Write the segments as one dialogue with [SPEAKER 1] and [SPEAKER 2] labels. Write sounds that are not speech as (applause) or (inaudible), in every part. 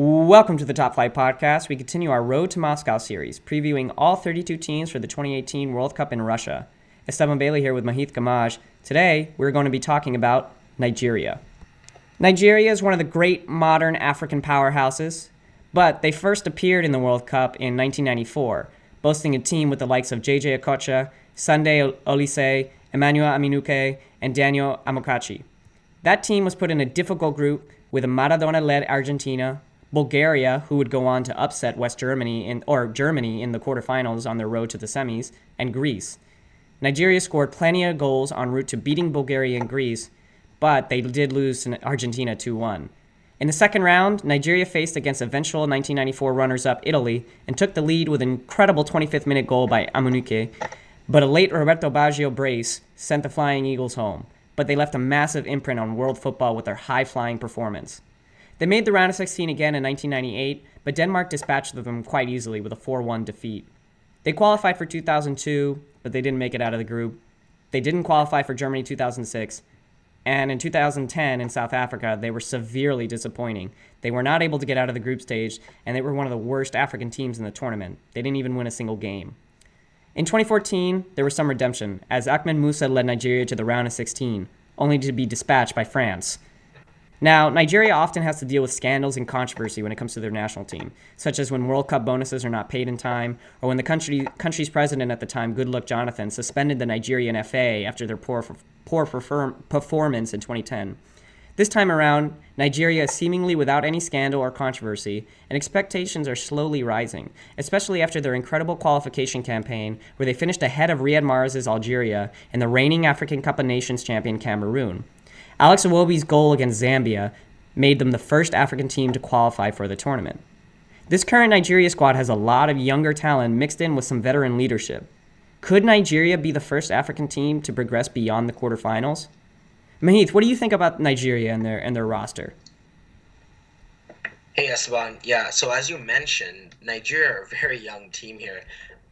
[SPEAKER 1] Welcome to the Top Flight Podcast. We continue our Road to Moscow series, previewing all 32 teams for the 2018 World Cup in Russia. Esteban Bailey here with Mahith Gamaj. Today, we're going to be talking about Nigeria. Nigeria is one of the great modern African powerhouses, but they first appeared in the World Cup in 1994, boasting a team with the likes of JJ Okocha, Sunday Oliseh, Emmanuel Amunike, and Daniel Amokachi. That team was put in a difficult group with a Maradona led Argentina, Bulgaria, who would go on to upset West Germany in, or Germany in the quarterfinals on their road to the semis, and Greece. Nigeria scored plenty of goals en route to beating Bulgaria and Greece, but they did lose to Argentina 2 1. In the second round, Nigeria faced against eventual 1994 runners up Italy and took the lead with an incredible 25th minute goal by Amunike, but a late Roberto Baggio brace sent the Flying Eagles home. But they left a massive imprint on world football with their high flying performance. They made the round of 16 again in 1998, but Denmark dispatched them quite easily with a 4 1 defeat. They qualified for 2002, but they didn't make it out of the group. They didn't qualify for Germany 2006, and in 2010 in South Africa, they were severely disappointing. They were not able to get out of the group stage, and they were one of the worst African teams in the tournament. They didn't even win a single game. In 2014, there was some redemption, as Ahmed Musa led Nigeria to the round of 16, only to be dispatched by France. Now, Nigeria often has to deal with scandals and controversy when it comes to their national team, such as when World Cup bonuses are not paid in time, or when the country, country's president at the time, Goodluck Jonathan, suspended the Nigerian FA after their poor, poor performance in 2010. This time around, Nigeria is seemingly without any scandal or controversy, and expectations are slowly rising, especially after their incredible qualification campaign, where they finished ahead of Riyad Mahrez' Algeria and the reigning African Cup of Nations champion Cameroon. Alex Iwobi's goal against Zambia made them the first African team to qualify for the tournament. This current Nigeria squad has a lot of younger talent mixed in with some veteran leadership. Could Nigeria be the first African team to progress beyond the quarterfinals? Mahith, what do you think about Nigeria and their and their roster?
[SPEAKER 2] Hey Esteban, yeah. So as you mentioned, Nigeria are a very young team here.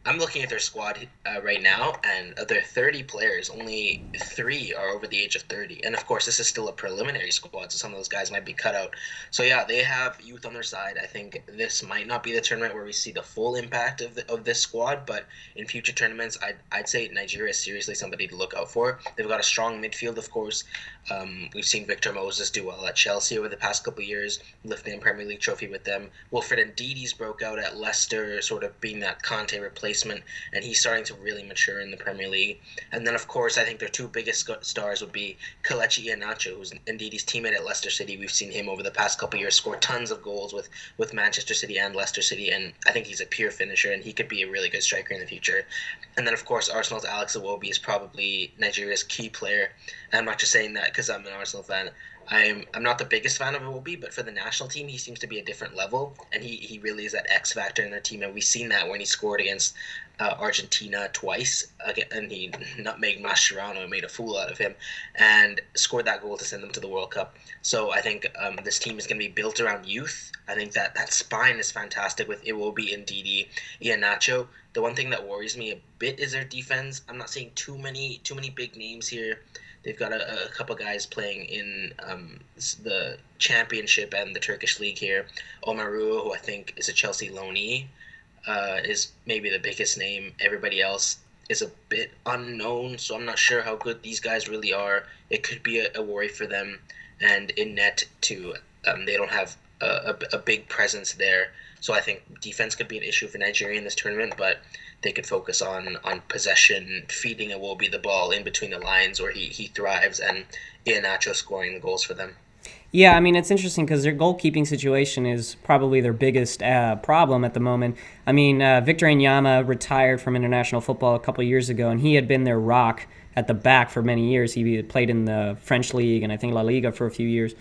[SPEAKER 2] I'm looking at their squad uh, right now, and of their 30 players, only three are over the age of 30. And of course, this is still a preliminary squad, so some of those guys might be cut out. So yeah, they have youth on their side. I think this might not be the tournament where we see the full impact of, the, of this squad, but in future tournaments, I'd, I'd say Nigeria is seriously somebody to look out for. They've got a strong midfield, of course. Um, we've seen Victor Moses do well at Chelsea over the past couple years, lifting a Premier League trophy with them. Wilfred and Ndidi's broke out at Leicester, sort of being that Kanté replacement, and he's starting to really mature in the Premier League. And then, of course, I think their two biggest stars would be Kelechi Iheanacho, who's Ndidi's teammate at Leicester City. We've seen him over the past couple years score tons of goals with, with Manchester City and Leicester City, and I think he's a pure finisher, and he could be a really good striker in the future. And then, of course, Arsenal's Alex Iwobi is probably Nigeria's key player. And I'm not just saying that because I'm an Arsenal fan. I'm I'm not the biggest fan of Iwobi, but for the national team, he seems to be a different level, and he, he really is that X factor in their team, and we've seen that when he scored against uh, Argentina twice, again, and he nutmegged Mascherano and made a fool out of him, and scored that goal to send them to the World Cup. So I think um, this team is going to be built around youth. I think that that spine is fantastic with Iwobi and Ndidi, Iheanacho. The one thing that worries me a bit is their defense. I'm not seeing too many too many big names here. They've got a, a couple guys playing in um, the championship and the Turkish league here. Omeruo, who I think is a Chelsea loanee, uh, is maybe the biggest name. Everybody else is a bit unknown, so I'm not sure how good these guys really are. It could be a, a worry for them. And in net, too, um, they don't have a, a, a big presence there. So I think defense could be an issue for Nigeria in this tournament, but they could focus on on possession, feeding Iwobi the ball in between the lines where he, he thrives, and Iheanacho scoring the goals for them.
[SPEAKER 1] Yeah, I mean it's interesting because their goalkeeping situation is probably their biggest uh, problem at the moment. I mean, uh, Victor Wanyama retired from international football a couple years ago, and he had been their rock at the back for many years. He played in the French league and I think La Liga for a few years.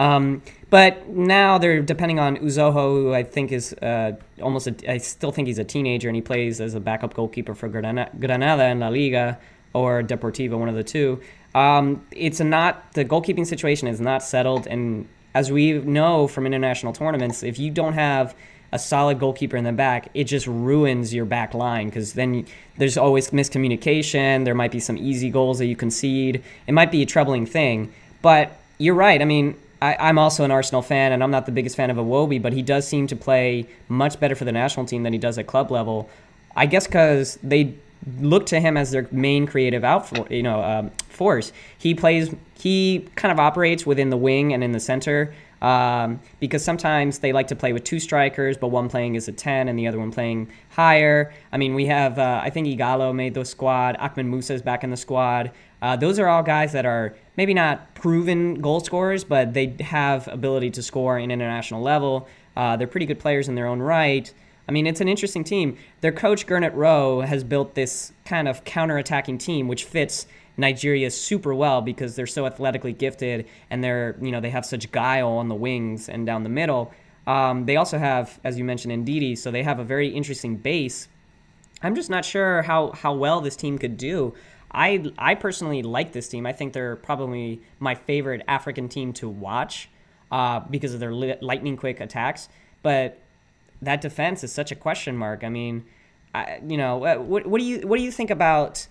[SPEAKER 1] Um, but now they're depending on Uzoho, who I think is uh, almost, a, I still think he's a teenager, and he plays as a backup goalkeeper for Granada in La Liga or Deportivo, one of the two. Um, it's not the goalkeeping situation is not settled, and as we know from international tournaments, if you don't have a solid goalkeeper in the back, it just ruins your back line because then there's always miscommunication. There might be some easy goals that you concede. It might be a troubling thing, but you're right. I mean, I, am also an Arsenal fan, and I'm not the biggest fan of Iwobi, but he does seem to play much better for the national team than he does at club level. I guess because they look to him as their main creative out, you know, um, force. He plays, he kind of operates within the wing and in the center. Um, because sometimes they like to play with two strikers, but one playing is a 10 and the other one playing higher. I mean, we have, uh, I think Ighalo made the squad, Ahmed Musa is back in the squad. Uh, those are all guys that are maybe not proven goal scorers, but they have ability to score in international level. Uh, they're pretty good players in their own right. I mean, it's an interesting team. Their coach, Gernot Rohr, has built this kind of counter-attacking team, which fits Nigeria super well because they're so athletically gifted and they're, you know, they have such guile on the wings and down the middle. Um, they also have, as you mentioned, Ndidi, so they have a very interesting base. I'm just not sure how, how well this team could do. I I personally like this team. I think they're probably my favorite African team to watch uh, because of their li- lightning quick attacks. But that defense is such a question mark. I mean, I, you know, what what do you what do you think about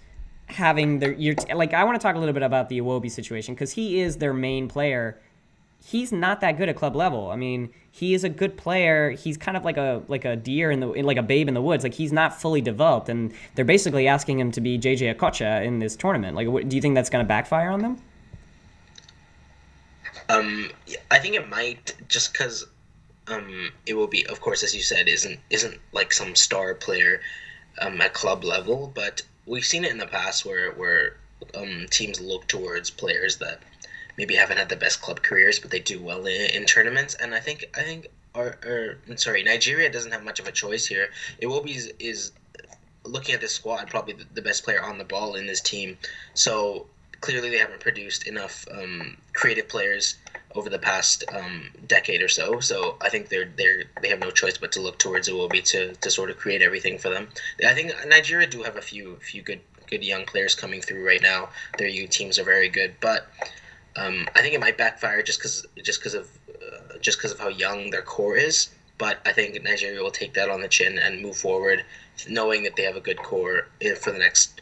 [SPEAKER 1] having their your like? I want to talk a little bit about the Iwobi situation because he is their main player he's not that good at club level. I mean, he is a good player. He's kind of like a like a deer in the like a babe in the woods. Like he's not fully developed, and they're basically asking him to be JJ Okocha in this tournament. Like, what, do you think that's going to backfire on them?
[SPEAKER 2] Um, I think it might just because um, it will be, of course, as you said, isn't isn't like some star player um, at club level, but we've seen it in the past where where um, teams look towards players that maybe haven't had the best club careers, but they do well in, in tournaments. And I think I think or, or sorry, Nigeria doesn't have much of a choice here. Iwobi is, is looking at this squad probably the, the, best player on the ball in this team. So clearly they haven't produced enough um, creative players over the past um, decade or so. So I think they're they're they have no choice but to look towards Iwobi to, to sort of create everything for them. I think Nigeria do have a few few good good young players coming through right now. Their youth teams are very good, but um, I think it might backfire just because just because of uh, just because of how young their core is. But I think Nigeria will take that on the chin and move forward, knowing that they have a good core eh, for the next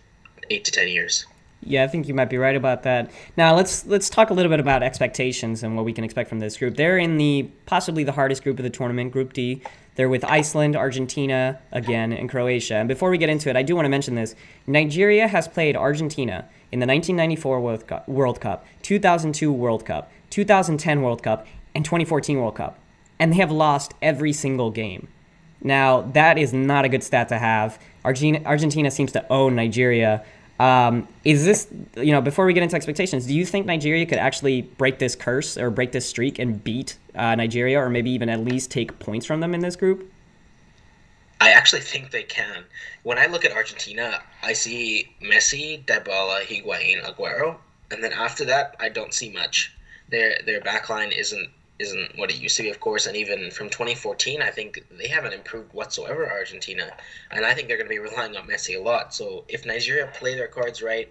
[SPEAKER 2] eight to ten years.
[SPEAKER 1] Yeah, I think you might be right about that. Now let's let's talk a little bit about expectations and what we can expect from this group. They're in the possibly the hardest group of the tournament, Group D. They're with Iceland, Argentina again, and Croatia. And before we get into it, I do want to mention this: Nigeria has played Argentina in the 1994 World Cup, 2002 World Cup, 2010 World Cup, and 2014 World Cup. And they have lost every single game. Now, that is not a good stat to have. Argentina, seems to own Nigeria. Um, is this, you know, before we get into expectations, do you think Nigeria could actually break this curse or break this streak and beat uh, Nigeria or maybe even at least take points from them in this group?
[SPEAKER 2] I actually think they can. When I look at Argentina, I see Messi, Dybala, Higuain, Aguero, and then after that, I don't see much. Their their backline isn't isn't what it used to be, of course, and even from 2014, I think they haven't improved whatsoever, Argentina, and I think they're going to be relying on Messi a lot. So if Nigeria play their cards right,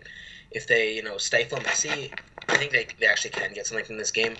[SPEAKER 2] if they you know stifle Messi, I think they, they actually can get something from this game.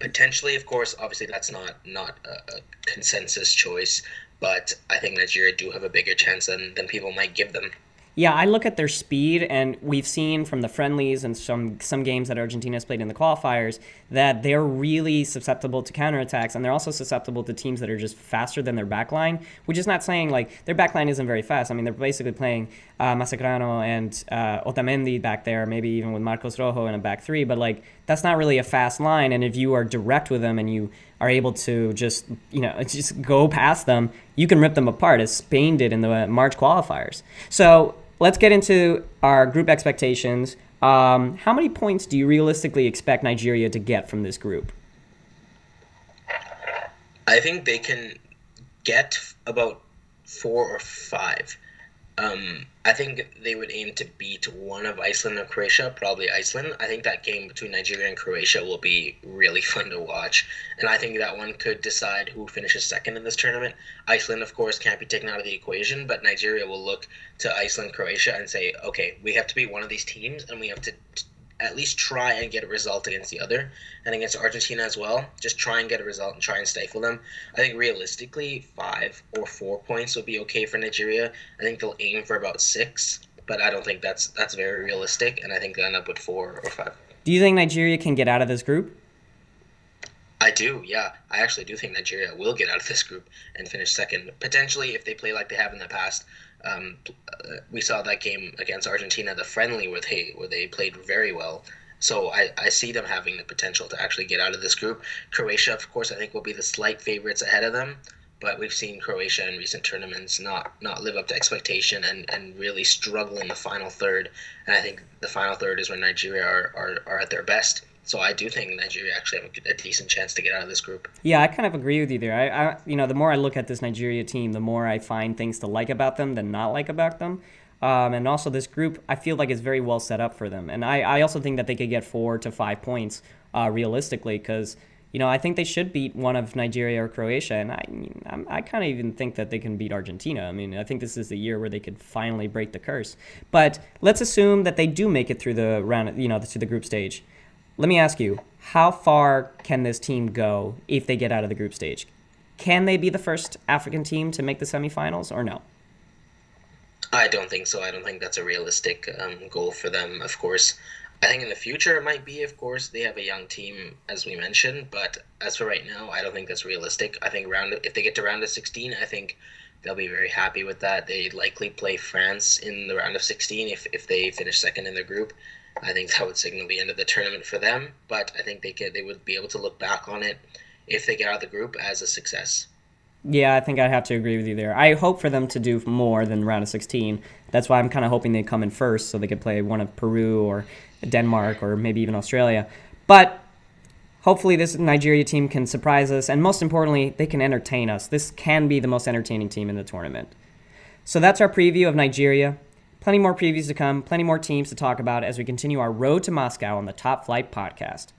[SPEAKER 2] Potentially, of course, obviously that's not not a, a consensus choice, but I think Nigeria do have a bigger chance than, than people might give them.
[SPEAKER 1] Yeah, I look at their speed, and we've seen from the friendlies and some some games that Argentina has played in the qualifiers that they're really susceptible to counterattacks, and they're also susceptible to teams that are just faster than their backline. Which is not saying like their backline isn't very fast. I mean, they're basically playing uh, Mascherano and uh, Otamendi back there, maybe even with Marcos Rojo in a back three. But like that's not really a fast line, and if you are direct with them and you are able to just you know just go past them, you can rip them apart as Spain did in the March qualifiers. So let's get into our group expectations. Um, how many points do you realistically expect Nigeria to get from this group?
[SPEAKER 2] I think they can get about four or five. Um, I think they would aim to beat one of Iceland or Croatia, probably Iceland. I think that game between Nigeria and Croatia will be really (laughs) fun to watch, and I think that one could decide who finishes second in this tournament. Iceland, of course, can't be taken out of the equation, but Nigeria will look to Iceland, Croatia, and say, okay, we have to beat one of these teams, and we have to at least try and get a result against the other and against Argentina as well. Just try and get a result and try and stifle them. I think realistically, five or four points would be okay for Nigeria. I think they'll aim for about six, but I don't think that's that's very realistic, and I think they'll end up with four or five.
[SPEAKER 1] Do you think Nigeria can get out of this group?
[SPEAKER 2] I do, yeah. I actually do think Nigeria will get out of this group and finish second. Potentially, if they play like they have in the past. Um, we saw that game against Argentina, the friendly, where they where they played very well. So I, I see them having the potential to actually get out of this group. Croatia, of course, I think will be the slight favorites ahead of them but we've seen Croatia in recent tournaments not not live up to expectation and, and really struggle in the final third. And I think the final third is when Nigeria are, are, are at their best. So I do think Nigeria actually have a, decent chance to get out of this group.
[SPEAKER 1] Yeah, I kind of agree with you there. I, I, you know, the more I look at this Nigeria team, the more I find things to like about them than not like about them. Um, and also, this group, I feel like is very well set up for them. And I, I also think that they could get four to five points uh, realistically because you know, I think they should beat one of Nigeria or Croatia, and I, I, kind of even think that they can beat Argentina. I mean, I think this is the year where they could finally break the curse. But let's assume that they do make it through the round, you know, to the group stage. Let me ask you, how far can this team go if they get out of the group stage? Can they be the first African team to make the semifinals, or no?
[SPEAKER 2] I don't think so. I don't think that's a realistic um, goal for them. Of course, I think in the future it might be, of course, they have a young team as we mentioned, but as for right now, I don't think that's realistic. I think round if they get to round of 16, I think they'll be very happy with that. They likely play France in the round of 16 if, if they finish second in their group. I think that would signal the end of the tournament for them, but I think they could they would be able to look back on it if they get out of the group as a success.
[SPEAKER 1] Yeah, I think I'd have to agree with you there. I hope for them to do more than round of 16. That's why I'm kind of hoping they come in first so they could play one of Peru or Denmark or maybe even Australia. But hopefully, this Nigeria team can surprise us, and most importantly, they can entertain us. This can be the most entertaining team in the tournament. So that's our preview of Nigeria. Plenty more previews to come, plenty more teams to talk about as we continue our road to Moscow on the Top Flight podcast.